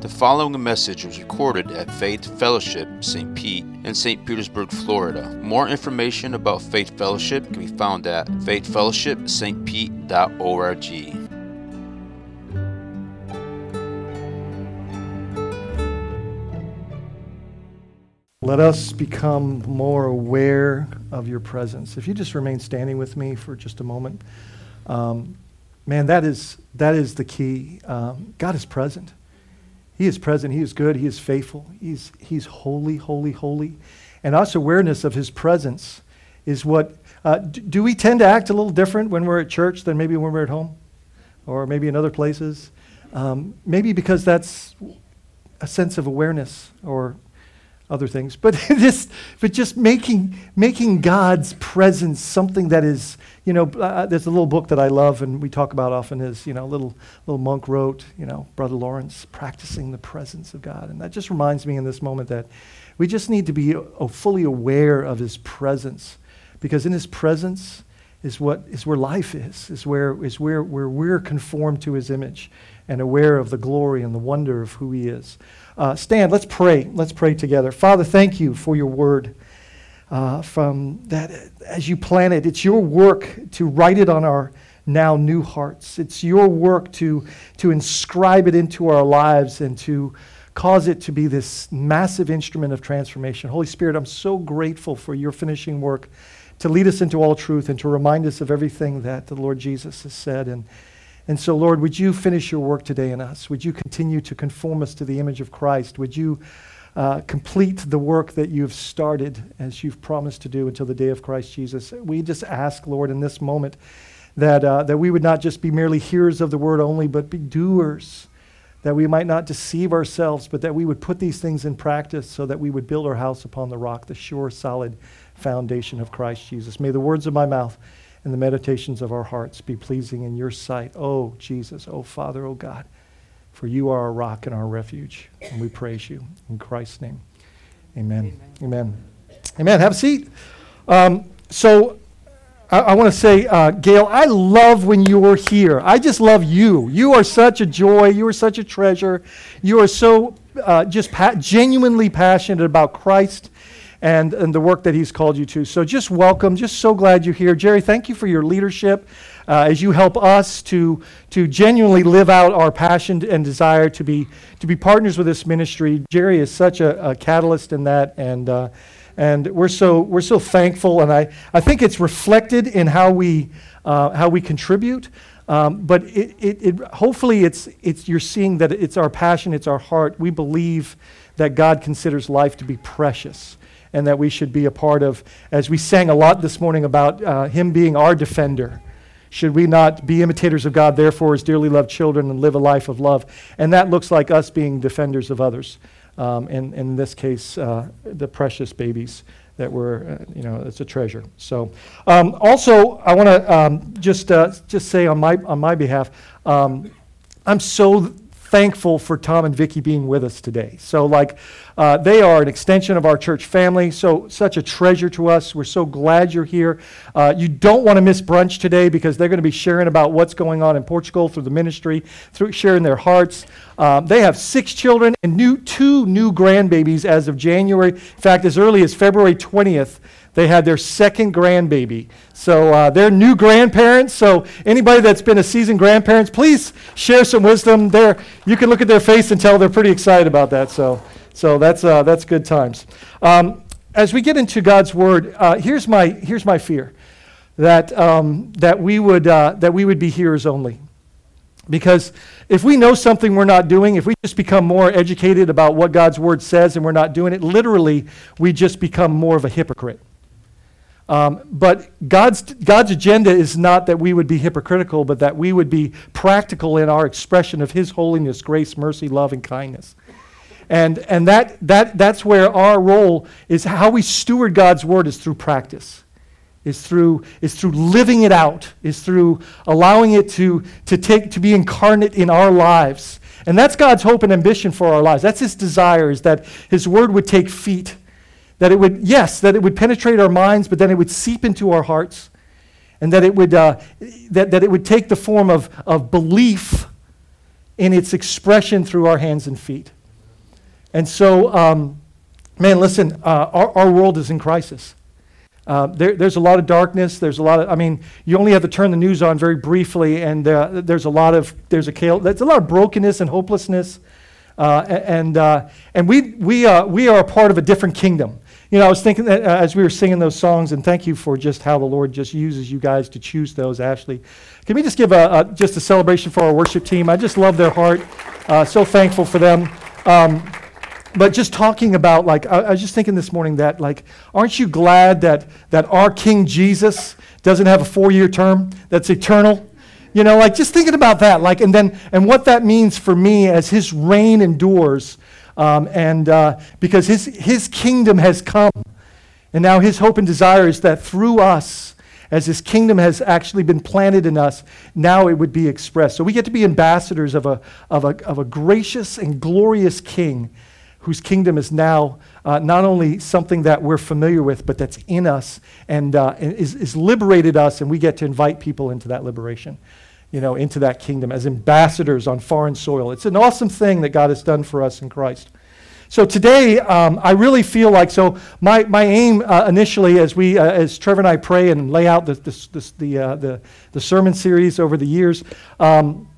The following message was recorded at Faith Fellowship St. Pete in St. Petersburg, Florida. More information about Faith Fellowship can be found at faithfellowshipstpete.org. Let us become more aware of your presence. If you just remain standing with me for just a moment, um, man, that is, that is the key. Um, God is present. He is present. He is good. He is faithful. He's, he's holy, holy, holy. And us awareness of his presence is what. Uh, do, do we tend to act a little different when we're at church than maybe when we're at home? Or maybe in other places? Um, maybe because that's a sense of awareness or other things, but just, but just making, making God's presence something that is, you know, uh, there's a little book that I love and we talk about often is, you know, little, little monk wrote, you know, Brother Lawrence, practicing the presence of God. And that just reminds me in this moment that we just need to be uh, fully aware of his presence because in his presence is what is where life is, is where, is where, where we're conformed to his image and aware of the glory and the wonder of who he is. Uh, stand, let's pray. Let's pray together. Father, thank you for your word. Uh, from that, as you plan it, it's your work to write it on our now new hearts. It's your work to, to inscribe it into our lives and to cause it to be this massive instrument of transformation. Holy Spirit, I'm so grateful for your finishing work to lead us into all truth and to remind us of everything that the Lord Jesus has said. And, and so, Lord, would you finish your work today in us? Would you continue to conform us to the image of Christ? Would you uh, complete the work that you've started as you've promised to do until the day of Christ Jesus? We just ask, Lord, in this moment, that, uh, that we would not just be merely hearers of the word only, but be doers. That we might not deceive ourselves, but that we would put these things in practice so that we would build our house upon the rock, the sure, solid foundation of Christ Jesus. May the words of my mouth and the meditations of our hearts be pleasing in your sight. Oh, Jesus, oh, Father, oh, God, for you are our rock and our refuge. And we praise you. In Christ's name, amen. Amen. Amen. amen. Have a seat. Um, so, I, I want to say, uh, Gail, I love when you're here. I just love you. You are such a joy. You are such a treasure. You are so uh, just pa- genuinely passionate about Christ and, and the work that He's called you to. So just welcome. Just so glad you're here. Jerry, thank you for your leadership uh, as you help us to, to genuinely live out our passion and desire to be, to be partners with this ministry. Jerry is such a, a catalyst in that. And, uh, and we're so, we're so thankful. And I, I think it's reflected in how we, uh, how we contribute. Um, but it, it, it, hopefully it's, it's, you're seeing that it's our passion, it's our heart. We believe that God considers life to be precious and that we should be a part of, as we sang a lot this morning about uh, Him being our defender. Should we not be imitators of God, therefore, as dearly loved children, and live a life of love? And that looks like us being defenders of others. Um, and, and, in this case, uh, the precious babies that were, uh, you know, it's a treasure. So, um, also, I want to um, just uh, just say on my on my behalf, um, I'm so thankful for Tom and Vicki being with us today. So, like, uh, they are an extension of our church family, so such a treasure to us. We're so glad you're here. Uh, you don't want to miss brunch today because they're going to be sharing about what's going on in Portugal through the ministry, through sharing their hearts. Um, they have six children and new, two new grandbabies as of January. In fact, as early as February 20th, they had their second grandbaby. So uh, they're new grandparents. So anybody that's been a seasoned grandparents, please share some wisdom. There, you can look at their face and tell they're pretty excited about that. So, so that's uh, that's good times. Um, as we get into God's word, uh, here's my here's my fear that um, that we would uh, that we would be hearers only. Because if we know something we're not doing, if we just become more educated about what God's word says and we're not doing it, literally, we just become more of a hypocrite. Um, but God's, God's agenda is not that we would be hypocritical, but that we would be practical in our expression of His holiness, grace, mercy, love, and kindness. And, and that, that, that's where our role is how we steward God's word is through practice, is through, is through living it out, is through allowing it to, to, take, to be incarnate in our lives. And that's God's hope and ambition for our lives. That's His desire, is that His word would take feet That it would, yes, that it would penetrate our minds, but then it would seep into our hearts. And that it would, uh, that, that it would take the form of, of belief in its expression through our hands and feet. And so, um, man, listen, uh, our, our world is in crisis. Uh, there, there's a lot of darkness. There's a lot of, I mean, you only have to turn the news on very briefly, and uh, there's a lot of, there's a, there's a lot of brokenness and hopelessness. Uh, and, uh, and we, we, we are a part of a different kingdom. You know, I was thinking that uh, as we were singing those songs, and thank you for just how the Lord just uses you guys to choose those, Ashley. Can we just give a, a just a celebration for our worship team? I just love their heart. so thankful for them. Um, but just talking about like I, I, was just thinking this morning that like aren't you glad that that our king jesus doesn't have a four-year term that's eternal you know like just thinking about that like and then and what that means for me as his reign endures um, and uh, because his his kingdom has come and now his hope and desire is that through us as his kingdom has actually been planted in us, now it would be expressed. So we get to be ambassadors of a, of a, of a gracious and glorious king whose kingdom is now uh, not only something that we're familiar with, but that's in us and, uh, is, is liberated us, and we get to invite people into that liberation, you know, into that kingdom as ambassadors on foreign soil. It's an awesome thing that God has done for us in Christ. So today, um, I really feel like so. My, my aim uh, initially, as we uh, as Trevor and I pray and lay out the the the, uh, the, the sermon series over the years, um,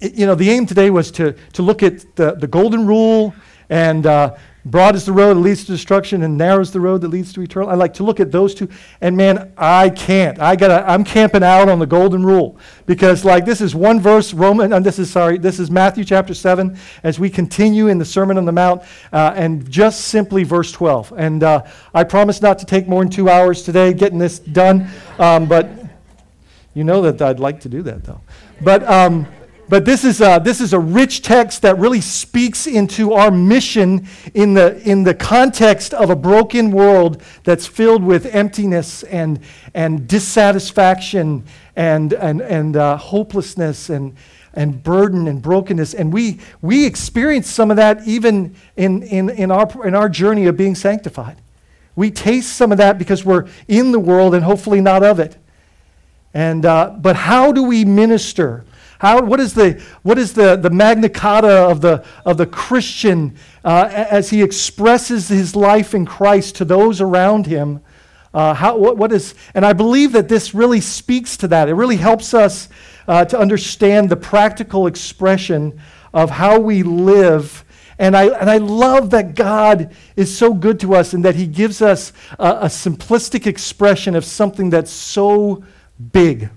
it, you know, the aim today was to to look at the the golden rule and uh, broad is the road that leads to destruction, and narrow is the road that leads to eternal. I like to look at those two, and man, I can't. I gotta. I'm camping out on the golden rule because, like, this is one verse. Roman. And this is sorry. This is Matthew chapter seven. As we continue in the Sermon on the Mount, uh, and just simply verse 12. And uh, I promise not to take more than two hours today getting this done, um, but you know that I'd like to do that though. But. Um, but this is, a, this is a rich text that really speaks into our mission in the, in the context of a broken world that's filled with emptiness and, and dissatisfaction and, and, and uh, hopelessness and, and burden and brokenness. And we, we experience some of that even in, in, in, our, in our journey of being sanctified. We taste some of that because we're in the world and hopefully not of it. And, uh, but how do we minister? How, what is the, what is the, the magna carta of the, of the Christian uh, as he expresses his life in Christ to those around him? Uh, how, what, what is, and I believe that this really speaks to that. It really helps us uh, to understand the practical expression of how we live. And I, and I love that God is so good to us and that He gives us a, a simplistic expression of something that's so big.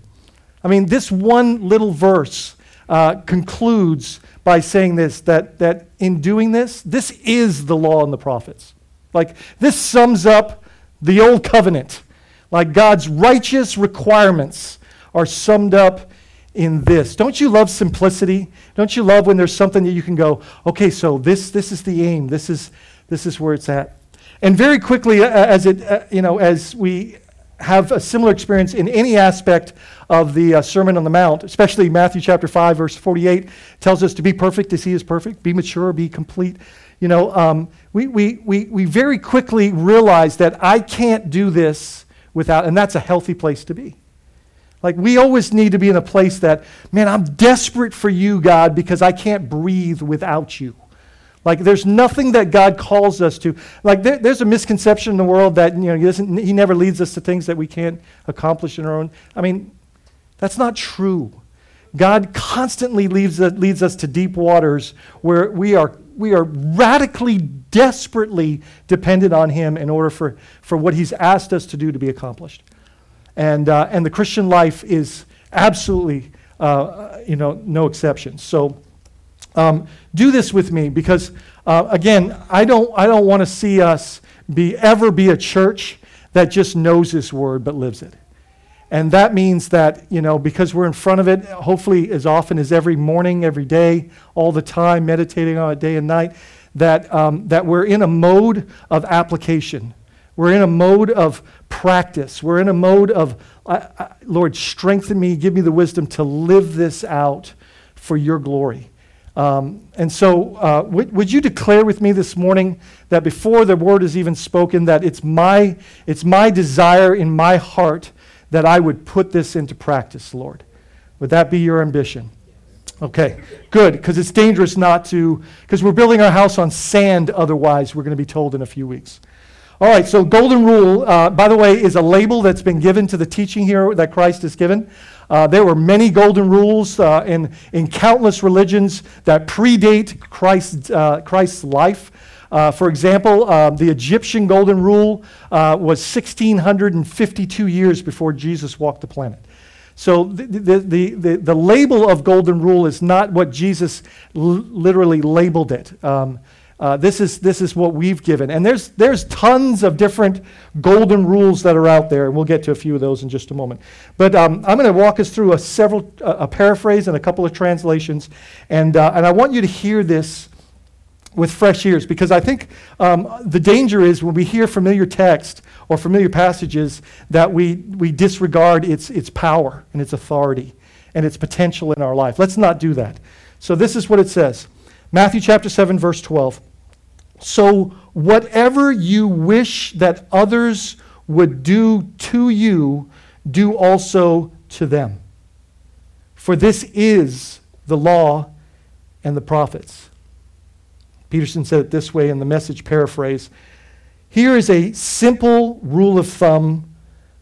I mean, this one little verse uh, concludes by saying this that, that in doing this, this is the law and the prophets. Like, this sums up the old covenant. Like, God's righteous requirements are summed up in this. Don't you love simplicity? Don't you love when there's something that you can go, okay, so this, this is the aim, this is, this is where it's at. And very quickly, uh, as it, uh, you know, as we have a similar experience in any aspect of the uh, Sermon on the Mount, especially Matthew chapter 5, verse 48, tells us to be perfect as he is perfect, be mature, be complete. You know, um, we, we, we, we very quickly realize that I can't do this without, and that's a healthy place to be. Like, we always need to be in a place that, man, I'm desperate for you, God, because I can't breathe without you. Like, there's nothing that God calls us to. Like, there, there's a misconception in the world that, you know, he, he never leads us to things that we can't accomplish in our own. I mean, that's not true. God constantly leads, leads us to deep waters where we are, we are radically, desperately dependent on Him in order for, for what He's asked us to do to be accomplished. And, uh, and the Christian life is absolutely, uh, you know, no exception. So, um, do this with me because, uh, again, I don't, I don't want to see us be, ever be a church that just knows this word but lives it. And that means that, you know, because we're in front of it, hopefully as often as every morning, every day, all the time, meditating on it day and night, that, um, that we're in a mode of application. We're in a mode of practice. We're in a mode of, uh, uh, Lord, strengthen me, give me the wisdom to live this out for your glory. Um, and so, uh, would, would you declare with me this morning that before the word is even spoken, that it's my, it's my desire in my heart that I would put this into practice, Lord? Would that be your ambition? Okay, good, because it's dangerous not to, because we're building our house on sand otherwise, we're going to be told in a few weeks. All right, so golden rule, uh, by the way, is a label that's been given to the teaching here that Christ has given. Uh, there were many golden rules uh, in, in countless religions that predate Christ's, uh, Christ's life. Uh, for example, uh, the Egyptian golden rule uh, was 1,652 years before Jesus walked the planet. So the, the, the, the, label of golden rule is not what Jesus l- literally labeled it. Um, uh, this, is, this is what we've given. And there's, there's tons of different golden rules that are out there, and we'll get to a few of those in just a moment. But um, I'm going to walk us through a, several, uh, a paraphrase and a couple of translations, and, uh, and I want you to hear this with fresh ears because I think um, the danger is when we hear familiar text or familiar passages that we, we disregard its, its power and its authority and its potential in our life. Let's not do that. So, this is what it says Matthew chapter 7, verse 12. So, whatever you wish that others would do to you, do also to them. For this is the law and the prophets. Peterson said it this way in the message paraphrase Here is a simple rule of thumb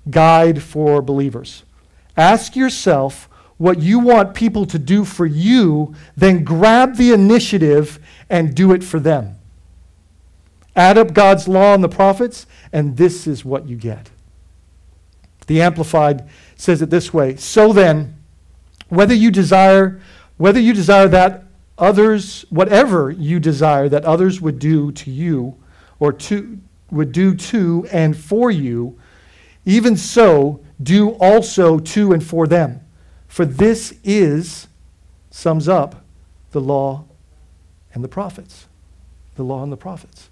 guide for believers. Ask yourself what you want people to do for you, then grab the initiative and do it for them. Add up God's law and the prophets, and this is what you get. The Amplified says it this way So then, whether you desire, whether you desire that others, whatever you desire that others would do to you, or to, would do to and for you, even so do also to and for them. For this is, sums up, the law and the prophets. The law and the prophets.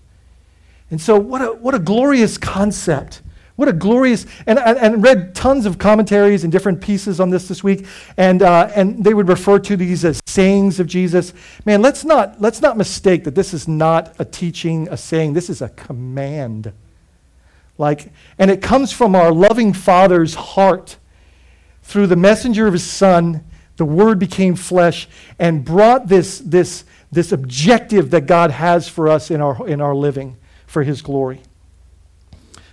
And so, what a, what a glorious concept. What a glorious, and, and, and read tons of commentaries and different pieces on this this week, and, uh, and they would refer to these as sayings of Jesus. Man, let's not, let's not mistake that this is not a teaching, a saying, this is a command. Like, and it comes from our loving Father's heart. Through the messenger of his Son, the Word became flesh and brought this, this, this objective that God has for us in our, in our living for his glory.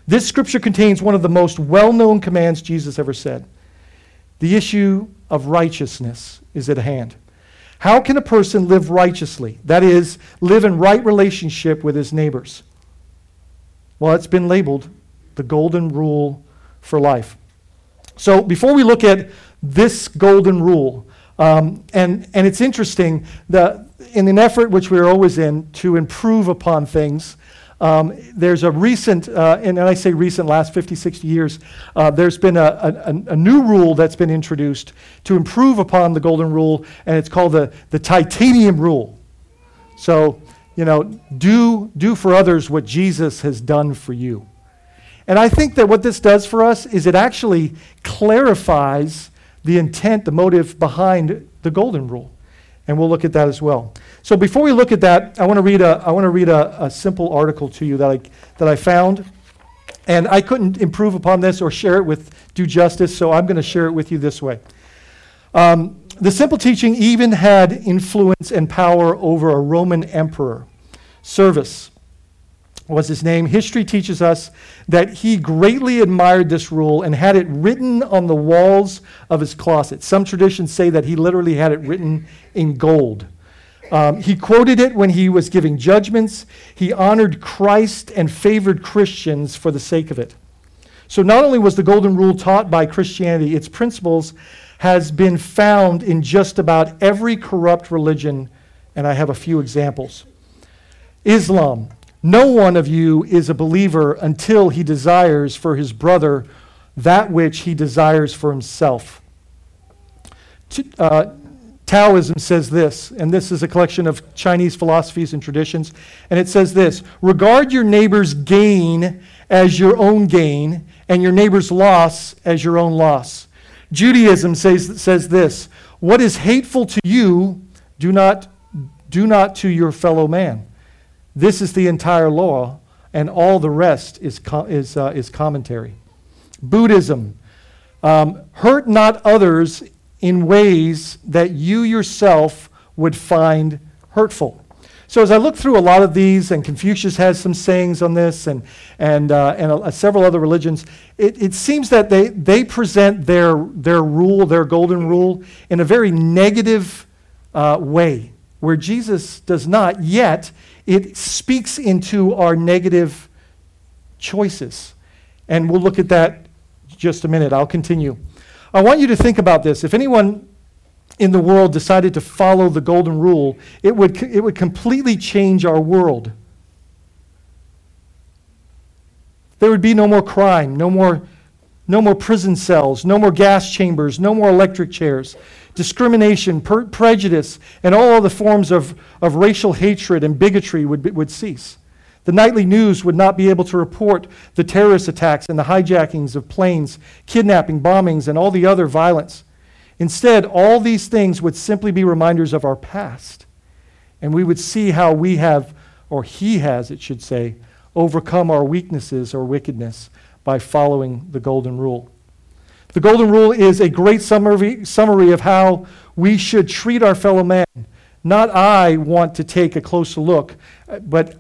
This scripture contains one of the most well known commands Jesus ever said. The issue of righteousness is at hand. How can a person live righteously? That is, live in right relationship with his neighbors? Well, it's been labeled the golden rule for life. So before we look at this golden rule, um, and, and it's interesting that in an effort which we're always in to improve upon things, um, there's a recent, uh, and I say recent, last 50, 60 years, uh, there's been a, a, a, new rule that's been introduced to improve upon the golden rule, and it's called the, the titanium rule. So, you know, do, do for others what Jesus has done for you. And I think that what this does for us is it actually clarifies the intent, the motive behind the golden rule. And we'll look at that as well. So before we look at that, I want to read a, I want to read a, a simple article to you that I, that I found. And I couldn't improve upon this or share it with due justice, so I'm going to share it with you this way. Um, the simple teaching even had influence and power over a Roman emperor. Severus was his name. History teaches us that he greatly admired this rule and had it written on the walls of his closet. Some traditions say that he literally had it written in gold. Um, he quoted it when he was giving judgments. He honored Christ and favored Christians for the sake of it. So, not only was the Golden Rule taught by Christianity, its principles has been found in just about every corrupt religion, and I have a few examples. Islam. No one of you is a believer until he desires for his brother that which he desires for himself. Uh, Taoism says this, and this is a collection of Chinese philosophies and traditions, and it says this Regard your neighbor's gain as your own gain, and your neighbor's loss as your own loss. Judaism says, says this What is hateful to you, do not Do not to your fellow man. This is the entire law, and all the rest is, co- is, uh, is commentary. Buddhism. Um, hurt not others in ways that you yourself would find hurtful. So as I look through a lot of these, and Confucius has some sayings on this, and, and, uh, and uh, several other religions, it, it seems that they, they present their, their rule, their golden rule, in a very negative uh, way, where Jesus does not, yet it speaks into our negative choices. And we'll look at that just a minute. I'll continue. I want you to think about this. If anyone in the world decided to follow the golden rule, it would, it would completely change our world. There would be no more crime, no more, no more prison cells, no more gas chambers, no more electric chairs. Discrimination, per- prejudice, and all the forms of, of racial hatred and bigotry would, would cease. The nightly news would not be able to report the terrorist attacks and the hijackings of planes, kidnapping, bombings, and all the other violence. Instead, all these things would simply be reminders of our past. And we would see how we have, or he has, it should say, overcome our weaknesses or wickedness by following the Golden Rule. The Golden Rule is a great summary, summary of how we should treat our fellow man. Not I want to take a closer look, but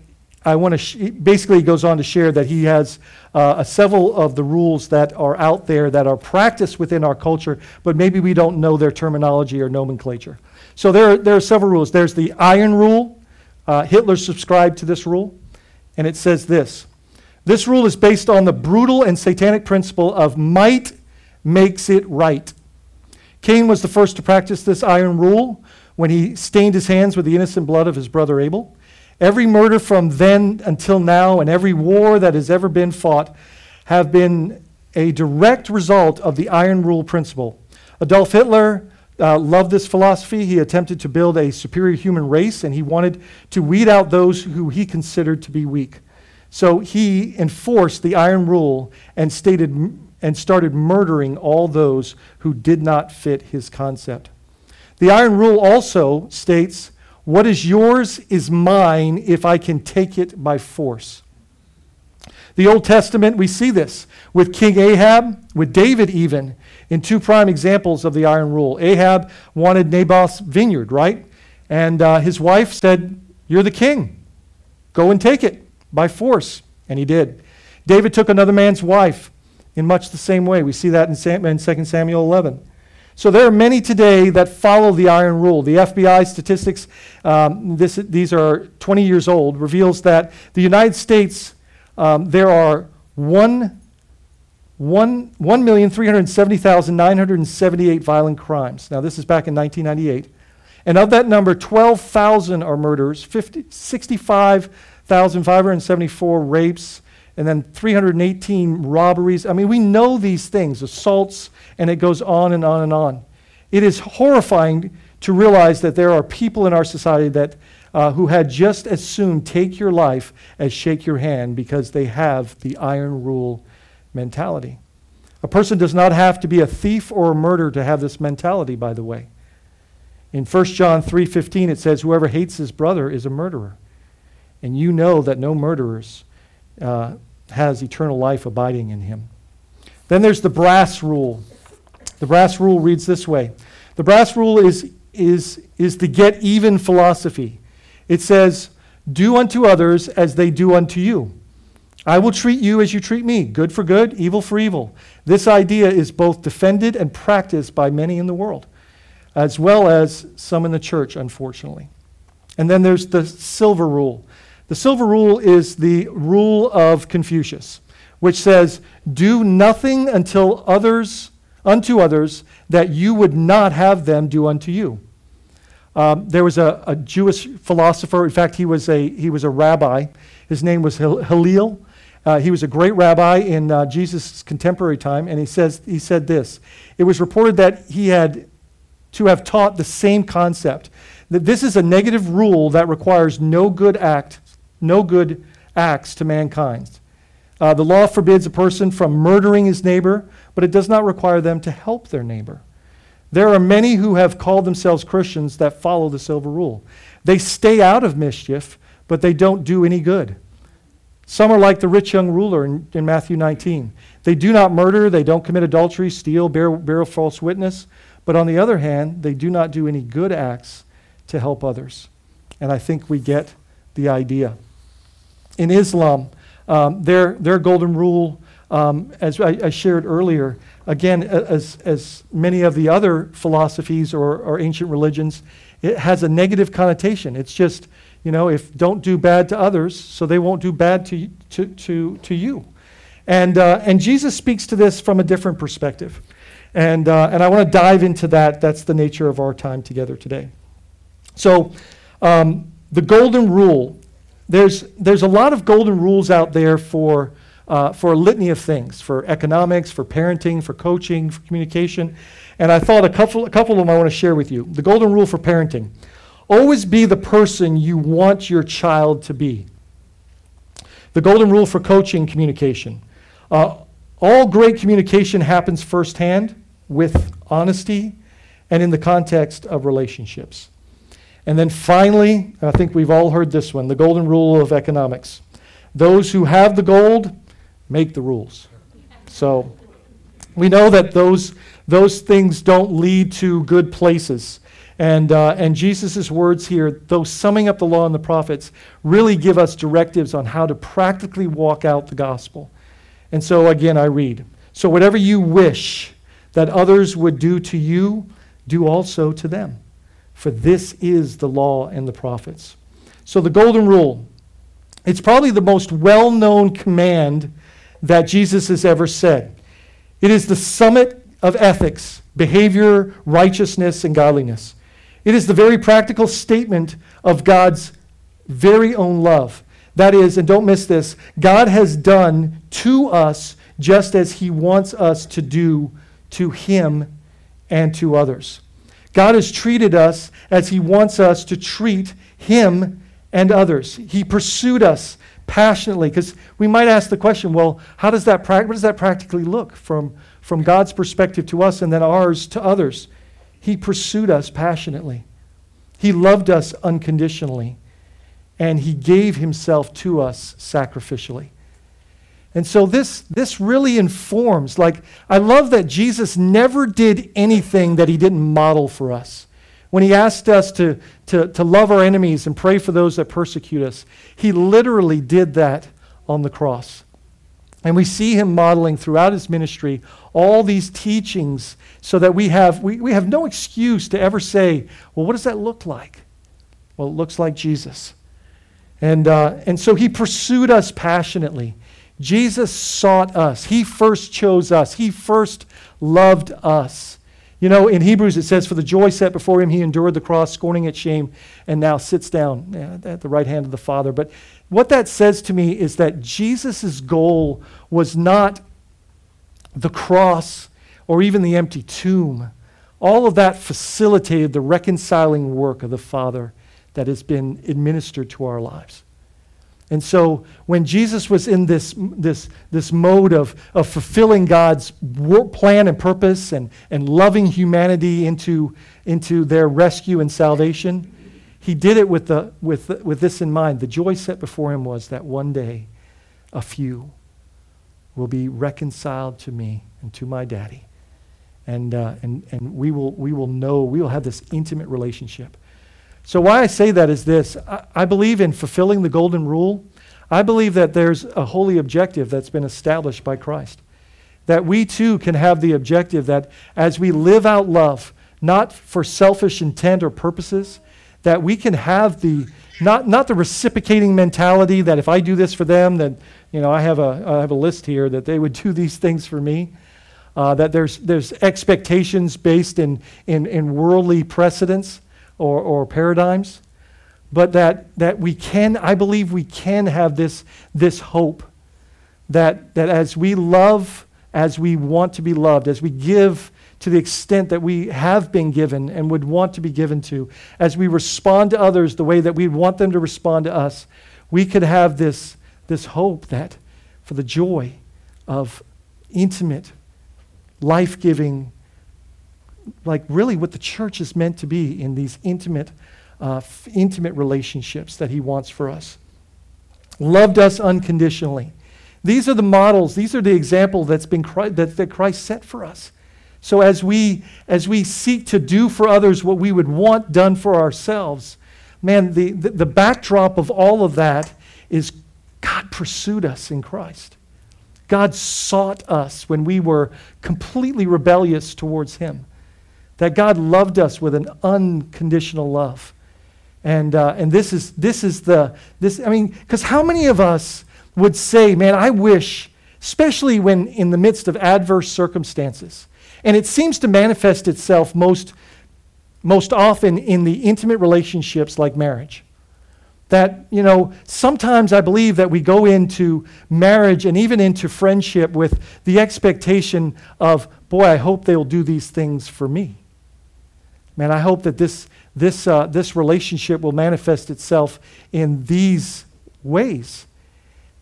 I want to sh- basically goes on to share that he has uh, several of the rules that are out there that are practiced within our culture, but maybe we don't know their terminology or nomenclature. So there, there are several rules. There's the iron rule. Uh, Hitler subscribed to this rule, and it says this This rule is based on the brutal and satanic principle of might makes it right. Cain was the first to practice this iron rule when he stained his hands with the innocent blood of his brother Abel. Every murder from then until now and every war that has ever been fought have been a direct result of the iron rule principle. Adolf Hitler uh, loved this philosophy. He attempted to build a superior human race and he wanted to weed out those who he considered to be weak. So he enforced the iron rule and stated and started murdering all those who did not fit his concept. The iron rule also states what is yours is mine if I can take it by force. The Old Testament, we see this with King Ahab, with David, even, in two prime examples of the iron rule. Ahab wanted Naboth's vineyard, right? And uh, his wife said, You're the king. Go and take it by force. And he did. David took another man's wife in much the same way. We see that in, Sam- in 2 Samuel 11. So there are many today that follow the iron rule. The FBI statistics, um, this, these are 20 years old, reveals that the United States, um, there are 1, 1, 1,370,978 violent crimes. Now, this is back in 1998. And of that number, 12,000 are murders, 50, 65,574 rapes, and then 318 robberies. I mean, we know these things, assaults, and it goes on and on and on. It is horrifying to realize that there are people in our society that, uh, who had just as soon take your life as shake your hand because they have the iron rule mentality. A person does not have to be a thief or a murderer to have this mentality, by the way. In 1 John 3:15 it says whoever hates his brother is a murderer. And you know that no murderers uh, has eternal life abiding in him. Then there's the brass rule. The brass rule reads this way The brass rule is, is, is the get even philosophy. It says, Do unto others as they do unto you. I will treat you as you treat me, good for good, evil for evil. This idea is both defended and practiced by many in the world, as well as some in the church, unfortunately. And then there's the silver rule. The silver rule is the rule of Confucius, which says, Do nothing until others unto others that you would not have them do unto you. Um, there was a, a, Jewish philosopher, in fact, he was a, he was a rabbi. His name was Hillel. Uh, he was a great rabbi in uh, Jesus' contemporary time, and he, says, he said this It was reported that he had to have taught the same concept that this is a negative rule that requires no good act, no good acts to mankind. Uh, the law forbids a person from murdering his neighbor, but it does not require them to help their neighbor. There are many who have called themselves Christians that follow the silver rule. They stay out of mischief, but they don't do any good. Some are like the rich young ruler in, in Matthew 19. They do not murder, they don't commit adultery, steal, bear, bear false witness, but on the other hand, they do not do any good acts to help others. And I think we get the idea. In Islam, um, their, their golden rule, um, as I, I, shared earlier, again, as, as many of the other philosophies or, or ancient religions, it has a negative connotation. It's just, you know, if don't do bad to others, so they won't do bad to, to, to, to you. And, uh, and Jesus speaks to this from a different perspective. And, uh, and I want to dive into that. That's the nature of our time together today. So, um, the golden rule there's, there's a lot of golden rules out there for, uh, for a litany of things for economics, for parenting, for coaching, for communication. And I thought a couple, a couple of them I want to share with you. The golden rule for parenting always be the person you want your child to be. The golden rule for coaching communication. Uh, all great communication happens firsthand with honesty and in the context of relationships. And then finally, I think we've all heard this one the golden rule of economics. Those who have the gold make the rules. So we know that those, those things don't lead to good places. And, uh, and Jesus' words here, though summing up the law and the prophets, really give us directives on how to practically walk out the gospel. And so again, I read So whatever you wish that others would do to you, do also to them for this is the law and the prophets. So, the golden rule, it's probably the most well known command that Jesus has ever said. It is the summit of ethics, behavior, righteousness, and godliness. It is the very practical statement of God's very own love. That is, and don't miss this, God has done to us just as He wants us to do to Him and to others. God has treated us as He wants us to treat Him and others. He pursued us passionately because we might ask the question well, how does that, pra- does that practically look from, from God's perspective to us and then ours to others? He pursued us passionately, He loved us unconditionally, and He gave Himself to us sacrificially. And so this, this really informs. Like, I love that Jesus never did anything that he didn't model for us. When he asked us to, to, to love our enemies and pray for those that persecute us, he literally did that on the cross. And we see him modeling throughout his ministry all these teachings so that we have, we, we have no excuse to ever say, well, what does that look like? Well, it looks like Jesus. And, uh, and so he pursued us passionately. Jesus sought us. He first chose us. He first loved us. You know, in Hebrews it says, For the joy set before him, he endured the cross, scorning its shame, and now sits down uh, at the right hand of the Father. But what that says to me is that Jesus' goal was not the cross or even the empty tomb. All of that facilitated the reconciling work of the Father that has been administered to our lives. And so when Jesus was in this, this, this mode of, of fulfilling God's plan and purpose and, and loving humanity into, into their rescue and salvation, he did it with, the, with, the, with this in mind. The joy set before him was that one day a few will be reconciled to me and to my daddy. And, uh, and, and we, will, we will know, we will have this intimate relationship. So, why I say that is this I, I believe in fulfilling the golden rule. I believe that there's a holy objective that's been established by Christ. That we too can have the objective that as we live out love, not for selfish intent or purposes, that we can have the not, not the reciprocating mentality that if I do this for them, then you know I have a I have a list here that they would do these things for me. Uh, that there's there's expectations based in in, in worldly precedents or, or paradigms, but that, that we can, I believe we can have this, this hope that, that as we love, as we want to be loved, as we give to the extent that we have been given and would want to be given to, as we respond to others the way that we want them to respond to us, we could have this, this hope that for the joy of intimate, life giving like really what the church is meant to be in these intimate, uh, f- intimate relationships that he wants for us. Loved us unconditionally. These are the models, these are the example that's been Christ, that, that Christ set for us. So as we as we seek to do for others what we would want done for ourselves, man, the, the, the backdrop of all of that is God pursued us in Christ. God sought us when we were completely rebellious towards Him. That God loved us with an unconditional love. And, uh, and this is, this is the, this, I mean, because how many of us would say, man, I wish, especially when in the midst of adverse circumstances, and it seems to manifest itself most, most often in the intimate relationships like marriage. That, you know, sometimes I believe that we go into marriage and even into friendship with the expectation of, boy, I hope they'll do these things for me. Man, I hope that this, this, uh, this relationship will manifest itself in these ways.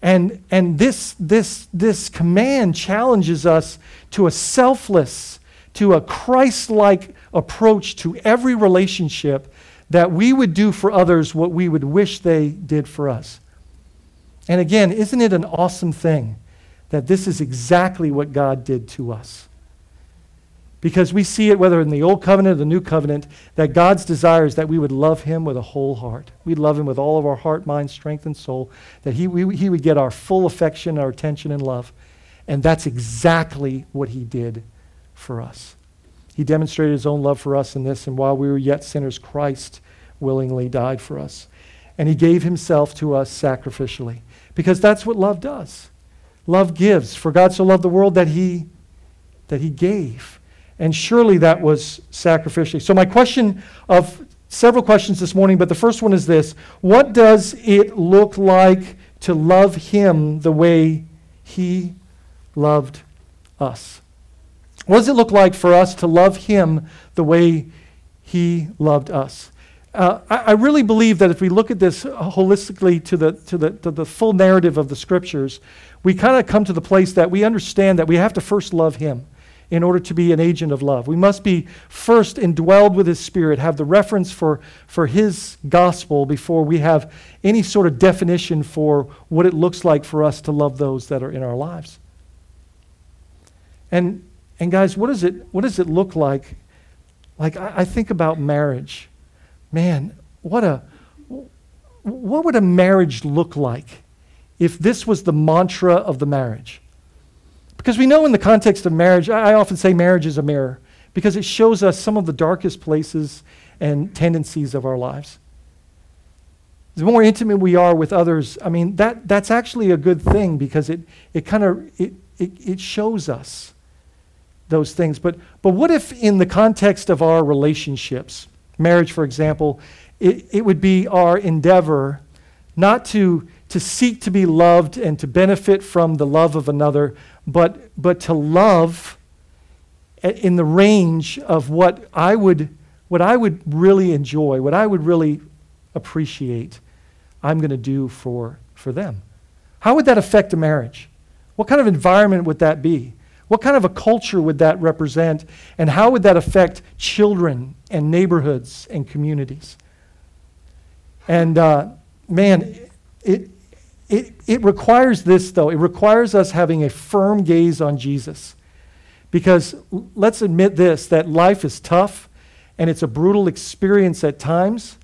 And, and this, this, this command challenges us to a selfless, to a Christ like approach to every relationship that we would do for others what we would wish they did for us. And again, isn't it an awesome thing that this is exactly what God did to us? Because we see it, whether in the Old Covenant or the New Covenant, that God's desire is that we would love Him with a whole heart. We'd love Him with all of our heart, mind, strength, and soul, that He, we, he would get our full affection, our attention, and love. And that's exactly what He did for us. He demonstrated His own love for us in this, and while we were yet sinners, Christ willingly died for us. And He gave Himself to us sacrificially, because that's what love does. Love gives. For God so loved the world that He, that he gave. And surely that was sacrificially. So, my question of several questions this morning, but the first one is this What does it look like to love Him the way He loved us? What does it look like for us to love Him the way He loved us? Uh, I, I, really believe that if we look at this holistically to the, to the, to the full narrative of the Scriptures, we kind of come to the place that we understand that we have to first love Him in order to be an agent of love. We must be first indwelled with His Spirit, have the reference for, for His gospel before we have any sort of definition for what it looks like for us to love those that are in our lives. And, and guys, what, is it, what does it look like? Like, I, I think about marriage. Man, what a what would a marriage look like if this was the mantra of the marriage? Because we know in the context of marriage, I often say marriage is a mirror because it shows us some of the darkest places and tendencies of our lives. The more intimate we are with others, I mean, that, that's actually a good thing because it, it kind of it, it, it shows us those things. But, but what if in the context of our relationships, marriage, for example, it, it would be our endeavor not to, to seek to be loved and to benefit from the love of another, but, but to love in the range of what I would what I would really enjoy, what I would really appreciate, I'm going to do for, for them. How would that affect a marriage? What kind of environment would that be? What kind of a culture would that represent? And how would that affect children and neighborhoods and communities? And uh, man, it, it, it requires this, though. It requires us having a firm gaze on Jesus. Because let's admit this that life is tough and it's a brutal experience at times.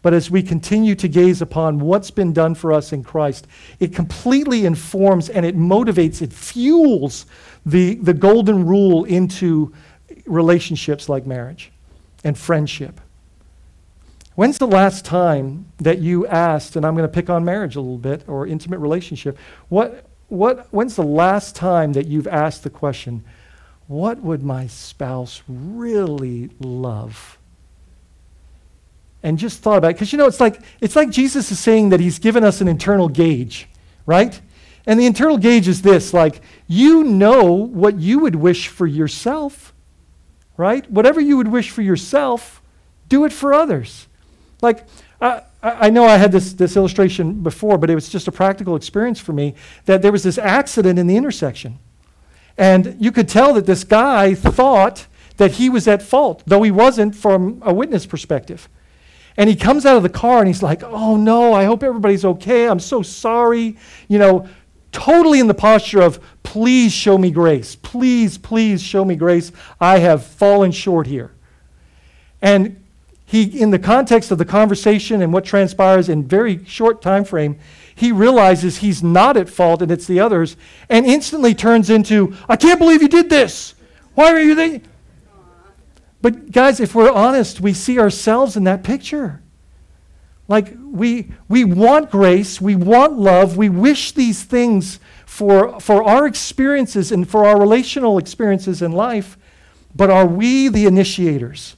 But as we continue to gaze upon what's been done for us in Christ, it completely informs and it motivates, it fuels the, the golden rule into relationships like marriage and friendship. When's the last time that you asked, and I'm going to pick on marriage a little bit or intimate relationship, what, what, when's the last time that you've asked the question, what would my spouse really love? And just thought about it. Because you know, it's like, it's like Jesus is saying that he's given us an internal gauge, right? And the internal gauge is this like, you know what you would wish for yourself, right? Whatever you would wish for yourself, do it for others. Like, I, I know I had this, this illustration before, but it was just a practical experience for me that there was this accident in the intersection. And you could tell that this guy thought that he was at fault, though he wasn't from a witness perspective. And he comes out of the car and he's like, Oh no, I hope everybody's okay. I'm so sorry. You know, totally in the posture of, Please show me grace. Please, please show me grace. I have fallen short here. And he, in the context of the conversation and what transpires in very short time frame, he realizes he's not at fault and it's the others, and instantly turns into, I can't believe you did this. Why are you there? But guys, if we're honest, we see ourselves in that picture. Like we we want grace, we want love, we wish these things for, for our experiences and for our relational experiences in life, but are we the initiators?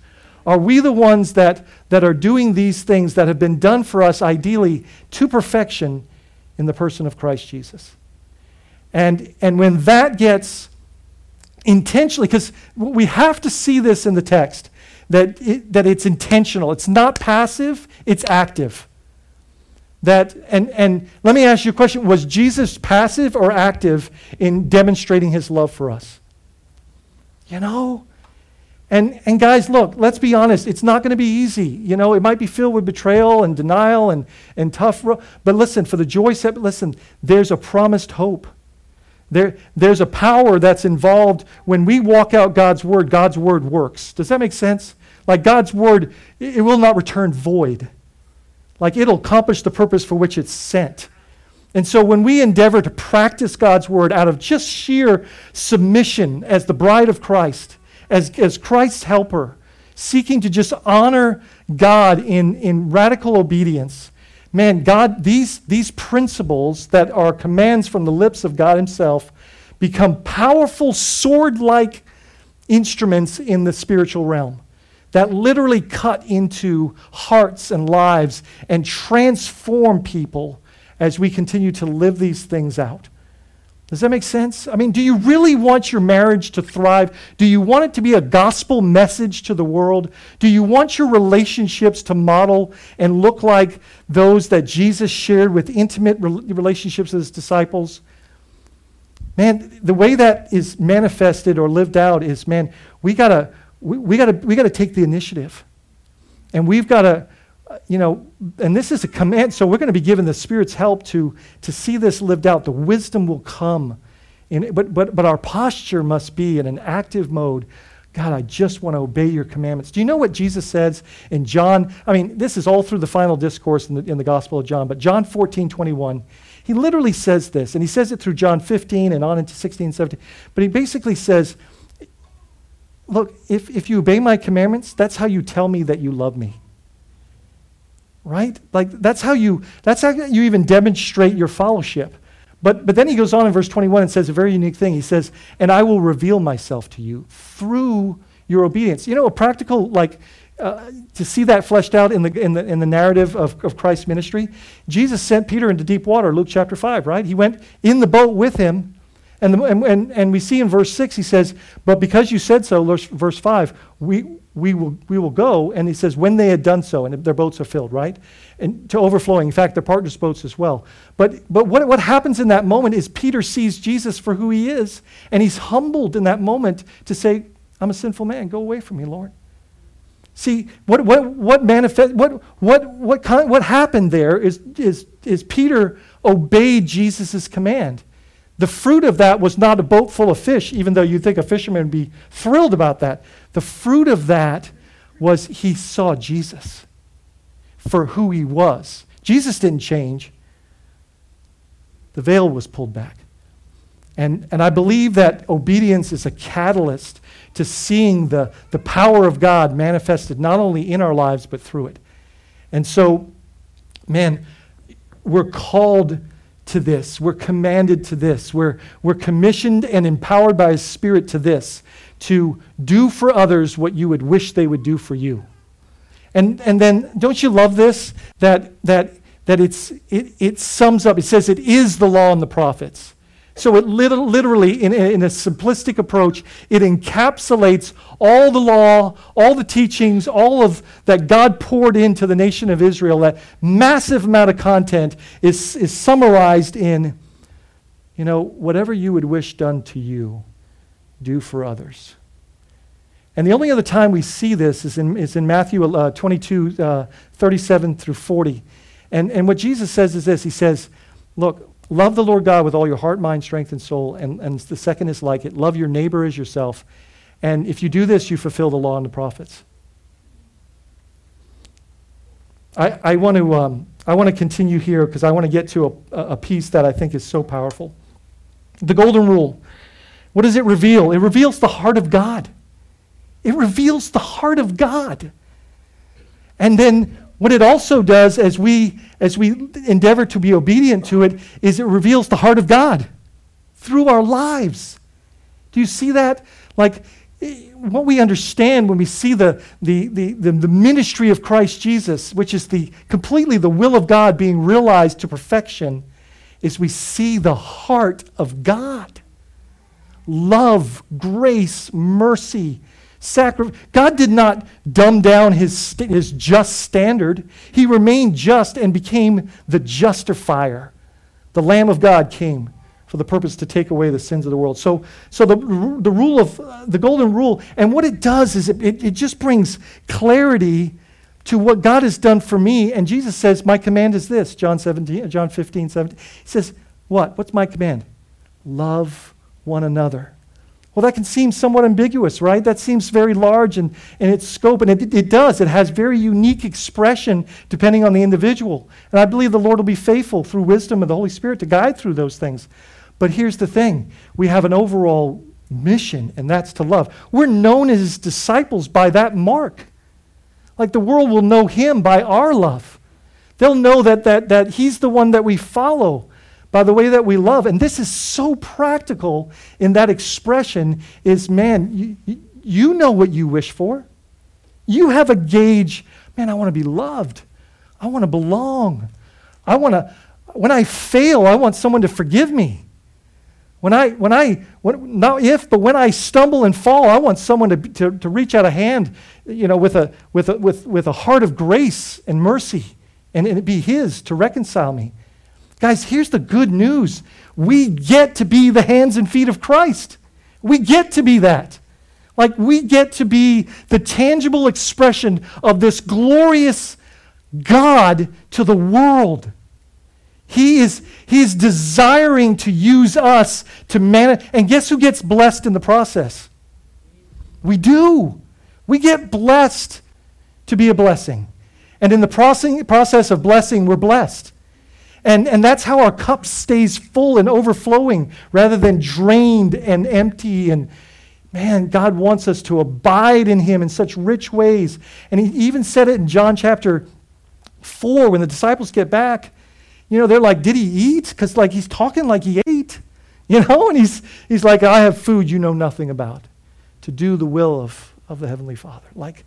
Are we the ones that, that are doing these things that have been done for us ideally to perfection in the person of Christ Jesus? And, and when that gets intentionally, because we have to see this in the text, that, it, that it's intentional. It's not passive, it's active. That, and, and let me ask you a question Was Jesus passive or active in demonstrating his love for us? You know? And, and guys, look, let's be honest. It's not going to be easy. You know, it might be filled with betrayal and denial and, and tough. Ro- but listen, for the joy set, listen, there's a promised hope. There, there's a power that's involved when we walk out God's word, God's word works. Does that make sense? Like God's word, it, it will not return void. Like it'll accomplish the purpose for which it's sent. And so when we endeavor to practice God's word out of just sheer submission as the bride of Christ, as, as Christ's helper, seeking to just honor God in, in radical obedience. Man, God, these, these principles that are commands from the lips of God Himself become powerful sword like instruments in the spiritual realm that literally cut into hearts and lives and transform people as we continue to live these things out. Does that make sense? I mean, do you really want your marriage to thrive? Do you want it to be a gospel message to the world? Do you want your relationships to model and look like those that Jesus shared with intimate relationships with his disciples? Man, the way that is manifested or lived out is, man, we gotta we, we gotta we gotta take the initiative, and we've got to you know, and this is a command, so we're going to be given the Spirit's help to, to see this lived out. The wisdom will come. In, but, but, but our posture must be in an active mode. God, I just want to obey your commandments. Do you know what Jesus says in John? I mean, this is all through the final discourse in the, in the Gospel of John, but John 14, 21, he literally says this, and he says it through John 15 and on into 16, 17. But he basically says, Look, if, if you obey my commandments, that's how you tell me that you love me right? Like that's how you that's how you even demonstrate your fellowship. But but then he goes on in verse 21 and says a very unique thing. He says, "And I will reveal myself to you through your obedience." You know, a practical like uh, to see that fleshed out in the, in the, in the narrative of, of Christ's ministry, Jesus sent Peter into deep water, Luke chapter 5, right? He went in the boat with him. And, the, and, and, and we see in verse 6, he says, But because you said so, verse 5, we, we will, we will go. And he says, when they had done so, and their boats are filled, right? And to overflowing. In fact, their partners' boats as well. But, but what, what happens in that moment is Peter sees Jesus for who he is, and he's humbled in that moment to say, I'm a sinful man. Go away from me, Lord. See, what, what, what manifest, what, what, what, kind, what happened there is, is, is Peter obeyed Jesus' command. The fruit of that was not a boat full of fish, even though you'd think a fisherman would be thrilled about that. The fruit of that was he saw Jesus for who he was. Jesus didn't change, the veil was pulled back. And, and I believe that obedience is a catalyst to seeing the, the power of God manifested not only in our lives, but through it. And so, man, we're called to this. We're commanded to this. We're, we're commissioned and empowered by His Spirit to this to do for others what you would wish they would do for you. And, and then, don't you love this? That, that, that it's, it, it sums up, it says it is the law and the prophets. So it literally, in, in a simplistic approach, it encapsulates all the law, all the teachings, all of that God poured into the nation of Israel. That massive amount of content is, is summarized in, you know, whatever you would wish done to you, do for others. And the only other time we see this is in, is in Matthew uh, 22, uh, 37 through 40. And, and what Jesus says is this He says, Look, love the Lord God with all your heart, mind, strength, and soul. And, and the second is like it love your neighbor as yourself. And if you do this, you fulfill the law and the prophets. I, I want to um, I want to continue here because I want to get to a, a piece that I think is so powerful. The golden rule. What does it reveal? It reveals the heart of God. It reveals the heart of God. And then what it also does as we as we endeavor to be obedient to it is it reveals the heart of God through our lives. Do you see that? Like eh, what we understand when we see the, the, the, the, the ministry of Christ Jesus, which is the completely the will of God being realized to perfection, is we see the heart of God. Love, grace, mercy, sacrifice. God did not dumb down his, his just standard. He remained just and became the justifier. The Lamb of God came for the purpose to take away the sins of the world. So, so the, the rule of uh, the golden rule, and what it does is it, it, it just brings clarity to what God has done for me. And Jesus says, My command is this, John 17, John 15, 17. He says, What? What's my command? Love one another. Well, that can seem somewhat ambiguous, right? That seems very large in, in its scope, and it, it does. It has very unique expression depending on the individual. And I believe the Lord will be faithful through wisdom of the Holy Spirit to guide through those things. But here's the thing we have an overall mission, and that's to love. We're known as disciples by that mark. Like the world will know him by our love. They'll know that, that, that he's the one that we follow by the way that we love. And this is so practical in that expression is, man, you, you know what you wish for. You have a gauge, man, I want to be loved. I want to belong. I want to, when I fail, I want someone to forgive me. When I, when I, when, not if, but when I stumble and fall, I want someone to, to, to reach out a hand, you know, with a, with, a, with, with a heart of grace and mercy, and, and it be His to reconcile me. Guys, here's the good news. We get to be the hands and feet of Christ. We get to be that. Like, we get to be the tangible expression of this glorious God to the world. He is, he is desiring to use us to manage. And guess who gets blessed in the process? We do. We get blessed to be a blessing. And in the process of blessing, we're blessed. And, and that's how our cup stays full and overflowing rather than drained and empty. And man, God wants us to abide in Him in such rich ways. And He even said it in John chapter 4 when the disciples get back. You know, they're like, Did he eat? Because, like, he's talking like he ate, you know? And he's, he's like, I have food you know nothing about to do the will of, of the Heavenly Father. Like,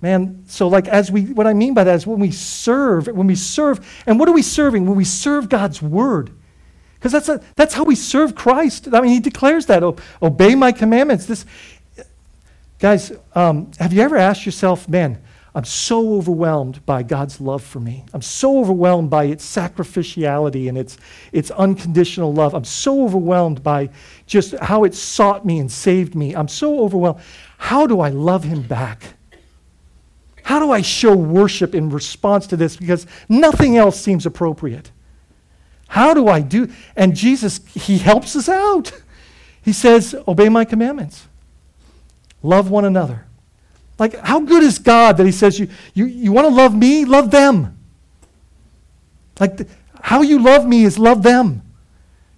man, so, like, as we, what I mean by that is when we serve, when we serve, and what are we serving? When we serve God's Word. Because that's, a, that's how we serve Christ. I mean, he declares that, obey my commandments. This, guys, um, have you ever asked yourself, man, I'm so overwhelmed by God's love for me. I'm so overwhelmed by its sacrificiality and its, its unconditional love. I'm so overwhelmed by just how it sought me and saved me. I'm so overwhelmed. How do I love him back? How do I show worship in response to this? Because nothing else seems appropriate. How do I do? And Jesus, he helps us out. He says, Obey my commandments, love one another. Like, how good is God that He says, You, you, you want to love me? Love them. Like, how you love me is love them.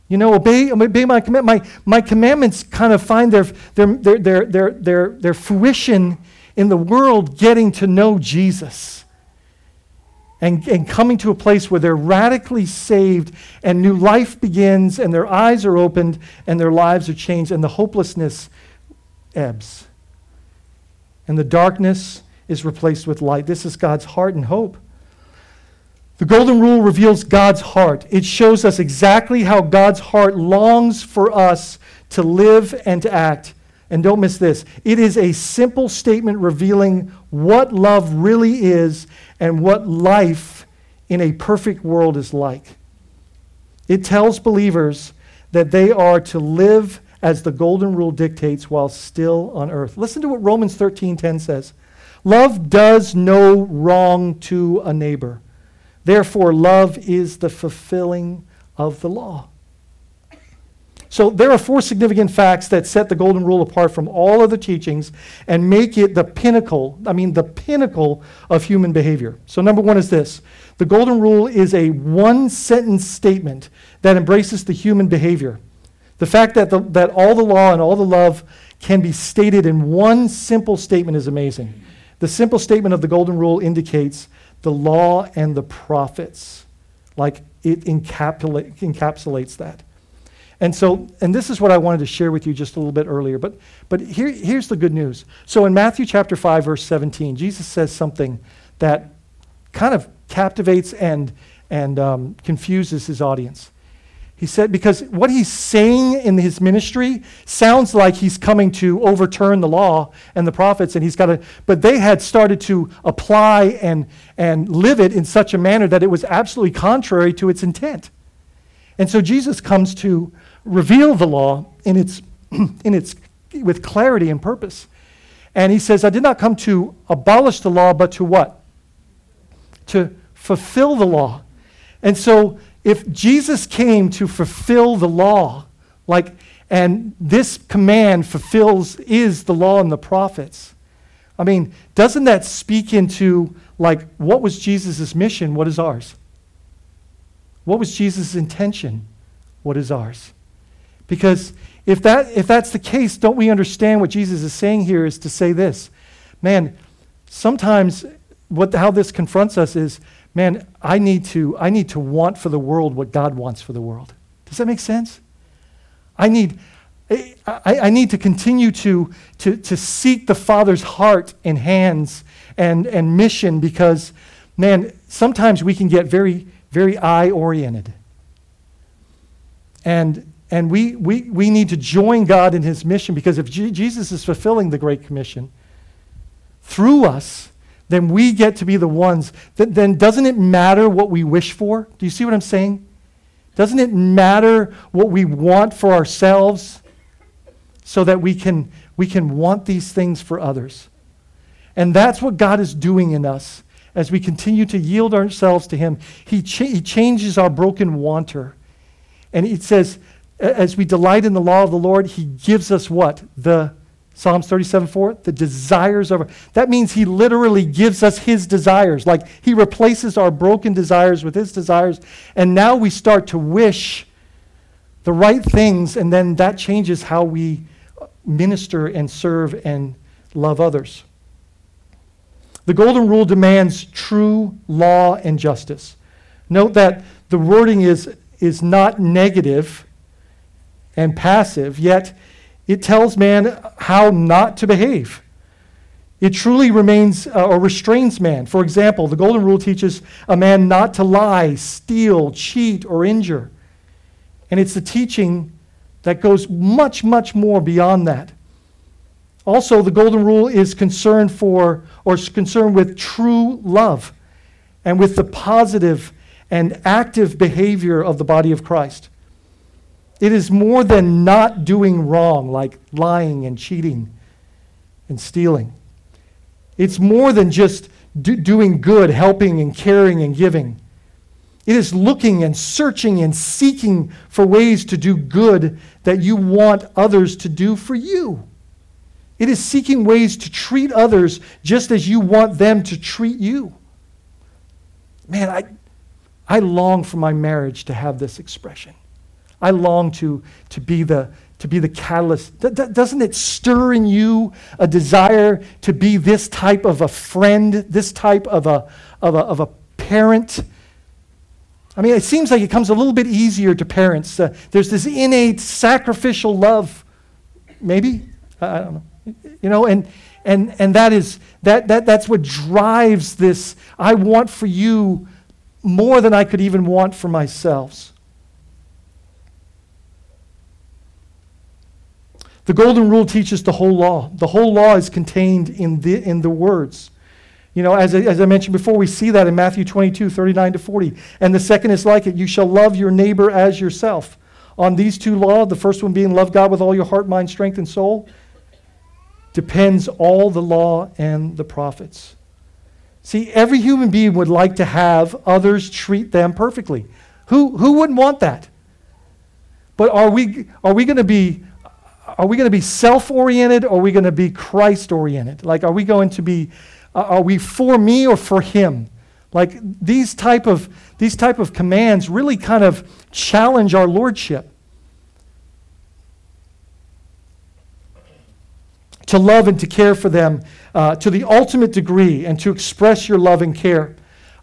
You know, obey, obey my command. My, my commandments kind of find their, their, their, their, their, their, their fruition in the world getting to know Jesus and, and coming to a place where they're radically saved and new life begins and their eyes are opened and their lives are changed and the hopelessness ebbs and the darkness is replaced with light. This is God's heart and hope. The Golden Rule reveals God's heart. It shows us exactly how God's heart longs for us to live and to act. And don't miss this it is a simple statement revealing what love really is and what life in a perfect world is like. It tells believers that they are to live as the golden rule dictates while still on earth. Listen to what Romans 13:10 says. Love does no wrong to a neighbor. Therefore love is the fulfilling of the law. So there are four significant facts that set the golden rule apart from all other teachings and make it the pinnacle, I mean the pinnacle of human behavior. So number 1 is this. The golden rule is a one sentence statement that embraces the human behavior. The fact that, the, that all the law and all the love can be stated in one simple statement is amazing. The simple statement of the golden rule indicates the law and the prophets. Like it encapsulate, encapsulates that. And so, and this is what I wanted to share with you just a little bit earlier. But, but here, here's the good news. So in Matthew chapter 5, verse 17, Jesus says something that kind of captivates and, and um, confuses his audience. He said, because what he's saying in his ministry sounds like he's coming to overturn the law and the prophets, and he's got to, but they had started to apply and, and live it in such a manner that it was absolutely contrary to its intent. And so Jesus comes to reveal the law in its, in its, with clarity and purpose. And he says, I did not come to abolish the law, but to what? To fulfill the law. And so if Jesus came to fulfill the law, like, and this command fulfills, is the law and the prophets, I mean, doesn't that speak into, like, what was Jesus' mission? What is ours? What was Jesus' intention? What is ours? Because if, that, if that's the case, don't we understand what Jesus is saying here is to say this? Man, sometimes what, how this confronts us is man, I need to, I need to want for the world what God wants for the world. Does that make sense? I need, I, I need to continue to, to, to seek the Father's heart and hands and, and mission because, man, sometimes we can get very, very eye oriented. And, and we, we, we need to join God in his mission because if G- Jesus is fulfilling the Great Commission through us, then we get to be the ones. That, then doesn't it matter what we wish for? Do you see what I'm saying? Doesn't it matter what we want for ourselves so that we can, we can want these things for others? And that's what God is doing in us as we continue to yield ourselves to Him. He, he changes our broken wanter. And it says, as we delight in the law of the Lord, He gives us what? The Psalms 37 4, the desires of. our, That means he literally gives us his desires. Like he replaces our broken desires with his desires. And now we start to wish the right things, and then that changes how we minister and serve and love others. The Golden Rule demands true law and justice. Note that the wording is, is not negative and passive, yet it tells man how not to behave. It truly remains uh, or restrains man. For example, the Golden Rule teaches a man not to lie, steal, cheat, or injure. And it's the teaching that goes much, much more beyond that. Also, the Golden Rule is concerned for or is concerned with true love and with the positive and active behavior of the body of Christ. It is more than not doing wrong, like lying and cheating and stealing. It's more than just do, doing good, helping and caring and giving. It is looking and searching and seeking for ways to do good that you want others to do for you. It is seeking ways to treat others just as you want them to treat you. Man, I, I long for my marriage to have this expression. I long to, to, be, the, to be the catalyst. D- doesn't it stir in you a desire to be this type of a friend, this type of a, of a, of a parent? I mean, it seems like it comes a little bit easier to parents. Uh, there's this innate sacrificial love, maybe? I, I don't know. You know, and, and, and that is, that, that, that's what drives this. I want for you more than I could even want for myself. The Golden Rule teaches the whole law. The whole law is contained in the, in the words. You know, as I, as I mentioned before, we see that in Matthew 22, 39 to 40. And the second is like it you shall love your neighbor as yourself. on these two laws, the first one being love God with all your heart, mind, strength, and soul, depends all the law and the prophets. See, every human being would like to have others treat them perfectly. Who, who wouldn't want that? But are we, are we going to be are we going to be self-oriented or are we going to be Christ-oriented? Like are we going to be uh, are we for me or for him? Like these type of these type of commands really kind of challenge our lordship. To love and to care for them uh, to the ultimate degree and to express your love and care.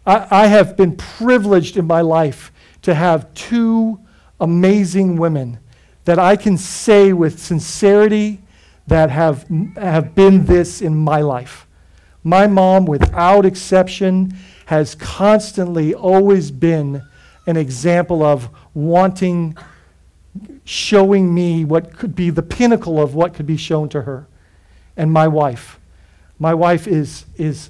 I, I have been privileged in my life to have two amazing women that I can say with sincerity that have, have been this in my life. My mom, without exception, has constantly always been an example of wanting, showing me what could be the pinnacle of what could be shown to her. And my wife. My wife is, is,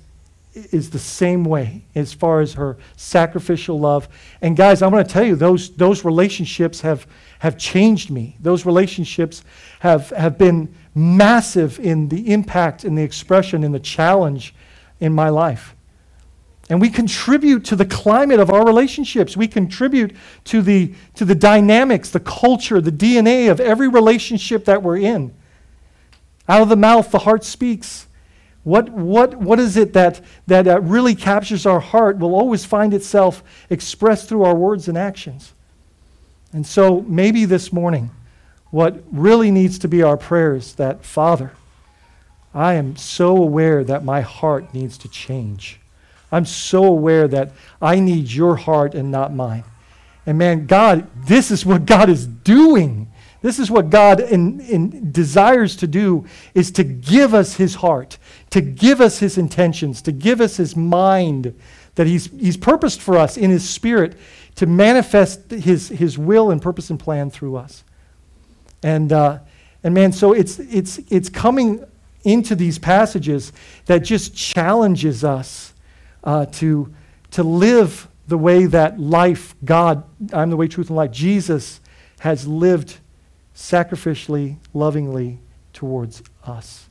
is the same way as far as her sacrificial love. And guys, I'm going to tell you, those, those relationships have, have changed me. Those relationships have, have been massive in the impact in the expression in the challenge in my life. And we contribute to the climate of our relationships. We contribute to the, to the dynamics, the culture, the DNA of every relationship that we're in. Out of the mouth, the heart speaks. What, what, what is it that, that uh, really captures our heart will always find itself expressed through our words and actions. And so maybe this morning, what really needs to be our prayer is that, Father, I am so aware that my heart needs to change. I'm so aware that I need your heart and not mine. And man, God, this is what God is doing. This is what God in, in desires to do is to give us his heart, to give us his intentions, to give us his mind that he's, he's purposed for us in his spirit to manifest his, his will and purpose and plan through us. And, uh, and man, so it's, it's, it's coming into these passages that just challenges us uh, to, to live the way that life, God, I'm the way, truth, and life, Jesus has lived sacrificially, lovingly towards us.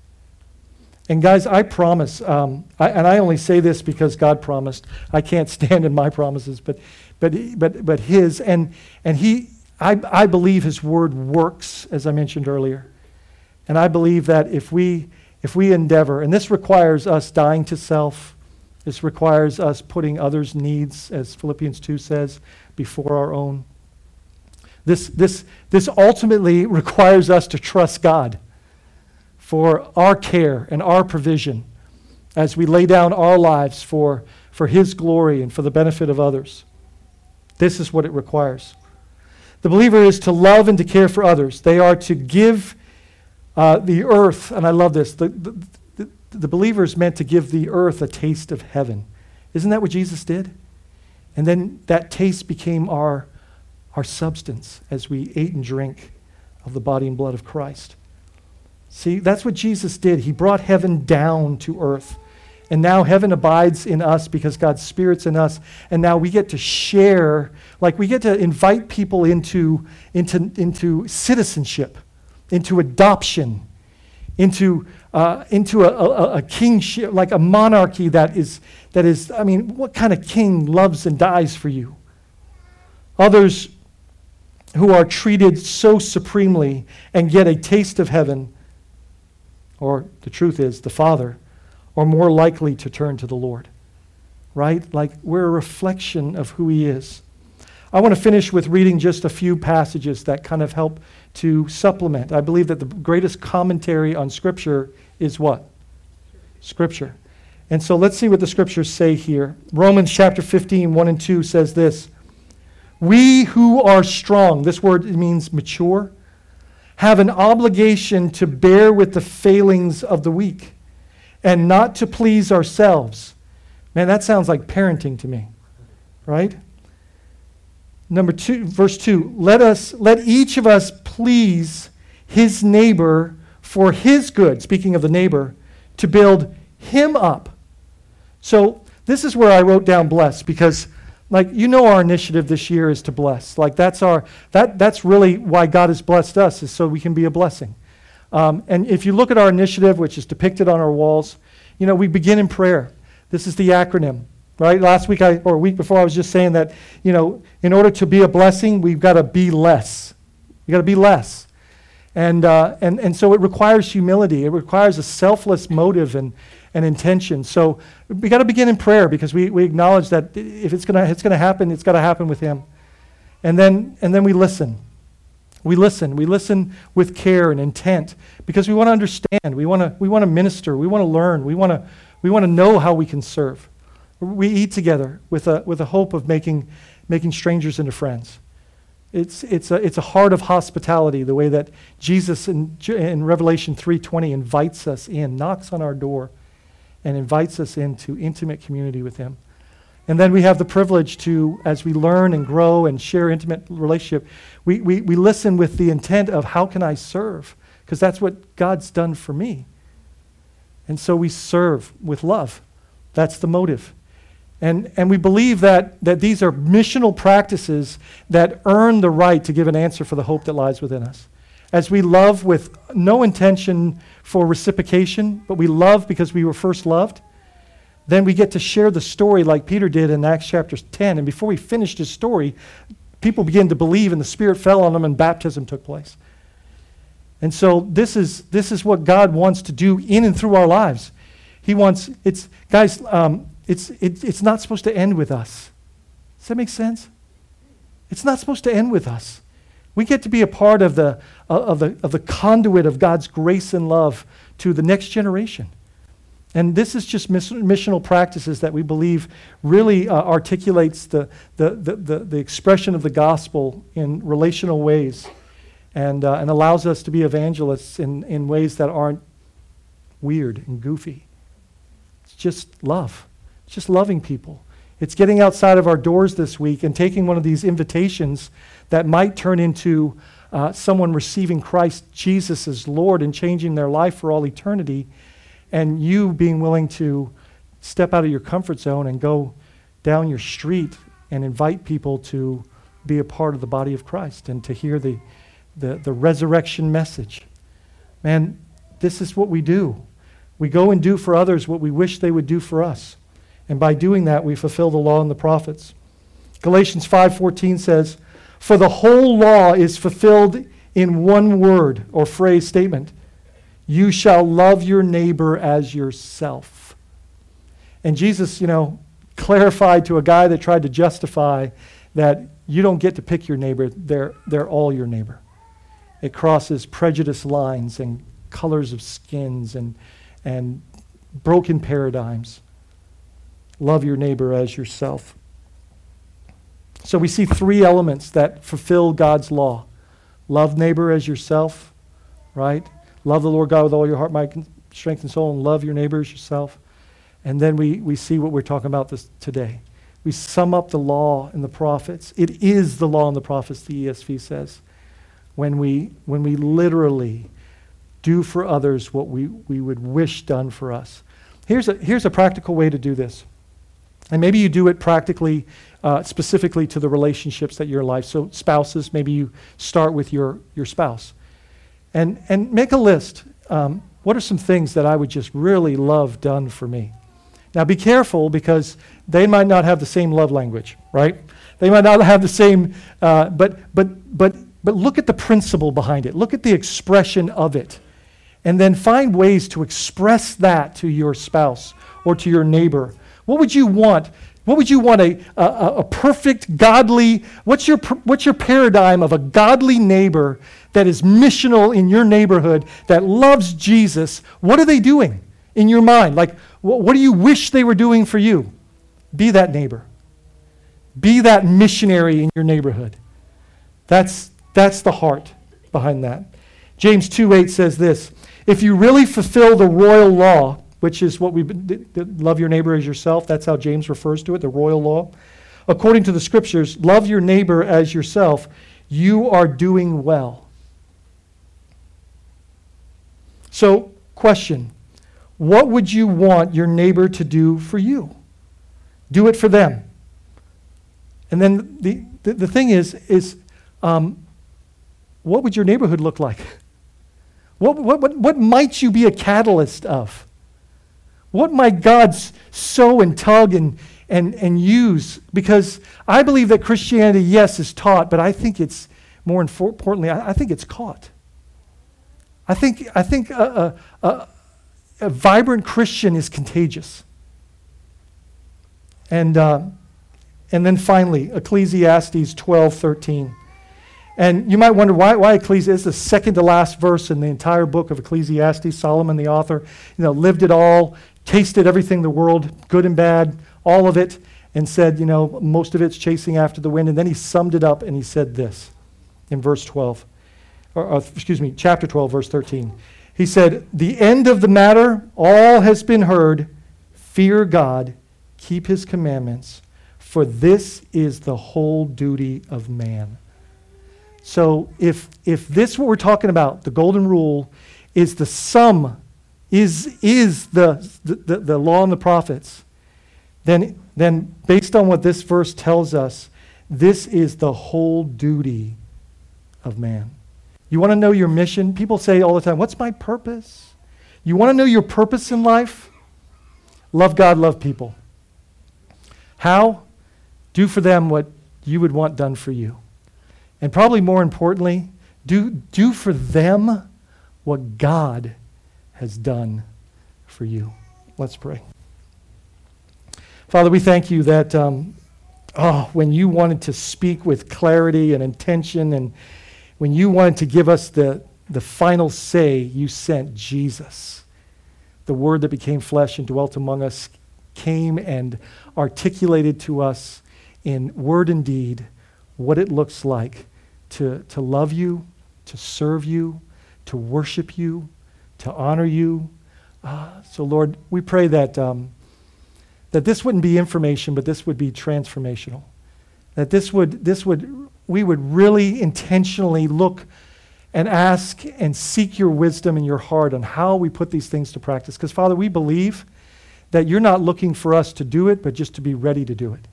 And guys, I promise, um, I, and I only say this because God promised. I can't stand in my promises, but, but, but, but His. And, and He, I, I believe His word works, as I mentioned earlier. And I believe that if we, if we endeavor, and this requires us dying to self, this requires us putting others' needs, as Philippians 2 says, before our own. This, this, this ultimately requires us to trust God for our care and our provision as we lay down our lives for, for His glory and for the benefit of others. This is what it requires. The believer is to love and to care for others. They are to give uh, the earth, and I love this, the, the, the, the believer is meant to give the earth a taste of heaven. Isn't that what Jesus did? And then that taste became our, our substance as we ate and drank of the body and blood of Christ. See, that's what Jesus did. He brought heaven down to earth. And now heaven abides in us because God's Spirit's in us. And now we get to share, like we get to invite people into, into, into citizenship, into adoption, into, uh, into a, a, a, kingship, like a monarchy that is, that is, I mean, what kind of king loves and dies for you? Others who are treated so supremely and get a taste of heaven, or the truth is, the Father are more likely to turn to the Lord. Right? Like we're a reflection of who He is. I want to finish with reading just a few passages that kind of help to supplement. I believe that the greatest commentary on Scripture is what? Scripture. And so let's see what the Scriptures say here. Romans chapter 15, 1 and 2 says this We who are strong, this word means mature, have an obligation to bear with the failings of the weak and not to please ourselves. Man, that sounds like parenting to me, right? Number two, verse two, let us, let each of us please his neighbor for his good, speaking of the neighbor, to build him up. So this is where I wrote down blessed because like you know our initiative this year is to bless. Like that's our that that's really why god has blessed us is so we can be a blessing. Um, and if you look at our initiative which is depicted on our walls you know we begin in prayer. This is the acronym right? Last week I, or a week before i was just saying that you know in order to be a blessing we've got to be less. You got to be less and, uh, and, and so it requires humility it requires a selfless motive and, and intention. So we got to begin in prayer because we, we acknowledge that if it's going it's gonna happen, it's got to happen with Him. And then, and then we listen. We listen. We listen with care and intent because we want to understand. We want to, we want to minister. We want to learn. We want to, we want to know how we can serve. We eat together with a, with a hope of making, making strangers into friends. It's, it's, a, it's a heart of hospitality, the way that Jesus in, in Revelation 3.20 invites us in, knocks on our door, and invites us into intimate community with Him. And then we have the privilege to, as we learn and grow and share intimate relationship, we, we, we listen with the intent of how can I serve? Because that's what God's done for me. And so we serve with love. That's the motive. And, and we believe that, that these are missional practices that earn the right to give an answer for the hope that lies within us. As we love with no intention for reciprocation, but we love because we were first loved. Then we get to share the story like Peter did in Acts chapter 10. And before he finished his story, people began to believe and the Spirit fell on them and baptism took place. And so this is, this is what God wants to do in and through our lives. He wants, it's, guys, um, it's, it, it's not supposed to end with us. Does that make sense? It's not supposed to end with us. We get to be a part of the, uh, of the, of the conduit of God's grace and love to the next generation. And this is just missional practices that we believe really uh, articulates the, the, the, the, expression of the gospel in relational ways and, uh, and allows us to be evangelists in, in ways that aren't weird and goofy. It's just love, it's just loving people. It's getting outside of our doors this week and taking one of these invitations that might turn into uh, someone receiving Christ Jesus as Lord and changing their life for all eternity, and you being willing to step out of your comfort zone and go down your street and invite people to be a part of the body of Christ and to hear the, the, the resurrection message. Man, this is what we do. We go and do for others what we wish they would do for us. And by doing that, we fulfill the law and the prophets. Galatians 5:14 says, for the whole law is fulfilled in one word or phrase statement You shall love your neighbor as yourself. And Jesus, you know, clarified to a guy that tried to justify that you don't get to pick your neighbor, they're, they're all your neighbor. It crosses prejudice lines and colors of skins and, and broken paradigms. Love your neighbor as yourself. So we see three elements that fulfill God's law love neighbor as yourself, right? Love the Lord God with all your heart, mind, strength, and soul, and love your neighbor as yourself. And then we, we see what we're talking about this today. We sum up the law and the prophets. It is the law and the prophets, the ESV says, when we, when we literally do for others what we, we would wish done for us. Here's a, here's a practical way to do this. And maybe you do it practically, uh, specifically to the relationships that you're life. So, spouses, maybe you start with your, your spouse. And, and make a list. Um, what are some things that I would just really love done for me? Now, be careful because they might not have the same love language, right? They might not have the same, uh, but, but, but, but look at the principle behind it. Look at the expression of it. And then find ways to express that to your spouse or to your neighbor what would you want? What would you want a, a, a perfect, godly, what's your, what's your paradigm of a godly neighbor that is missional in your neighborhood, that loves Jesus? What are they doing in your mind? Like, what, do you wish they were doing for you? Be that neighbor. Be that missionary in your neighborhood. That's, that's the heart behind that. James 2 8 says this If you really fulfill the royal law, which is what we love your neighbor as yourself. That's how James refers to it, the royal law. According to the scriptures, love your neighbor as yourself. You are doing well. So, question What would you want your neighbor to do for you? Do it for them. And then the, the, the thing is, is um, what would your neighborhood look like? What, what, what, what might you be a catalyst of? What might God sow and tug and, and, and use? Because I believe that Christianity, yes, is taught, but I think it's, more importantly, I, I think it's caught. I think, I think a, a, a, a vibrant Christian is contagious. And, uh, and then finally, Ecclesiastes 12 13. And you might wonder why, why Ecclesiastes is the second to last verse in the entire book of Ecclesiastes. Solomon, the author, you know, lived it all, tasted everything the world, good and bad, all of it, and said, you know, most of it's chasing after the wind. And then he summed it up and he said this in verse 12, or, or excuse me, chapter 12, verse 13. He said, The end of the matter, all has been heard. Fear God, keep his commandments, for this is the whole duty of man. So if, if this, what we're talking about, the golden rule, is the sum, is, is the, the, the law and the prophets, then, then based on what this verse tells us, this is the whole duty of man. You want to know your mission? People say all the time, What's my purpose? You want to know your purpose in life? Love God, love people. How? Do for them what you would want done for you. And probably more importantly, do, do for them what God has done for you. Let's pray. Father, we thank you that um, oh, when you wanted to speak with clarity and intention and when you wanted to give us the, the final say, you sent Jesus. The Word that became flesh and dwelt among us came and articulated to us in word and deed what it looks like to, to love you, to serve you, to worship you, to honor you. Uh, so, Lord, we pray that, um, that this wouldn't be information, but this would be transformational. That this would, this would we would really intentionally look and ask and seek your wisdom in your heart on how we put these things to practice. Because, Father, we believe that you're not looking for us to do it, but just to be ready to do it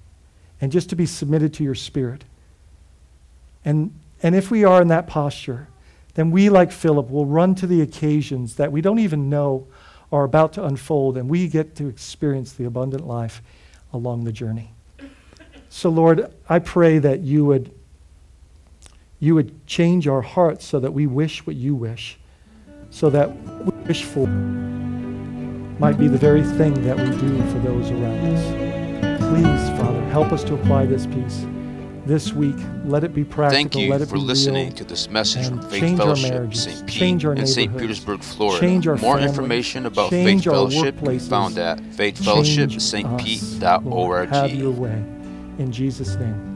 and just to be submitted to your Spirit. And, and if we are in that posture, then we, like Philip, will run to the occasions that we don't even know are about to unfold, and we get to experience the abundant life along the journey. So, Lord, I pray that you would you would change our hearts so that we wish what you wish, so that what we wish for might be the very thing that we do for those around us. Please, Father, help us to apply this piece this week. Let it be practical. Thank you Let it for be listening real. to this message and from Faith Fellowship, St. Pete, and St. Petersburg, Florida. change our More families, information about change Faith Fellowship can be found at Change us, Lord. faithfellowshipstpete.org. Have your way. In Jesus' name.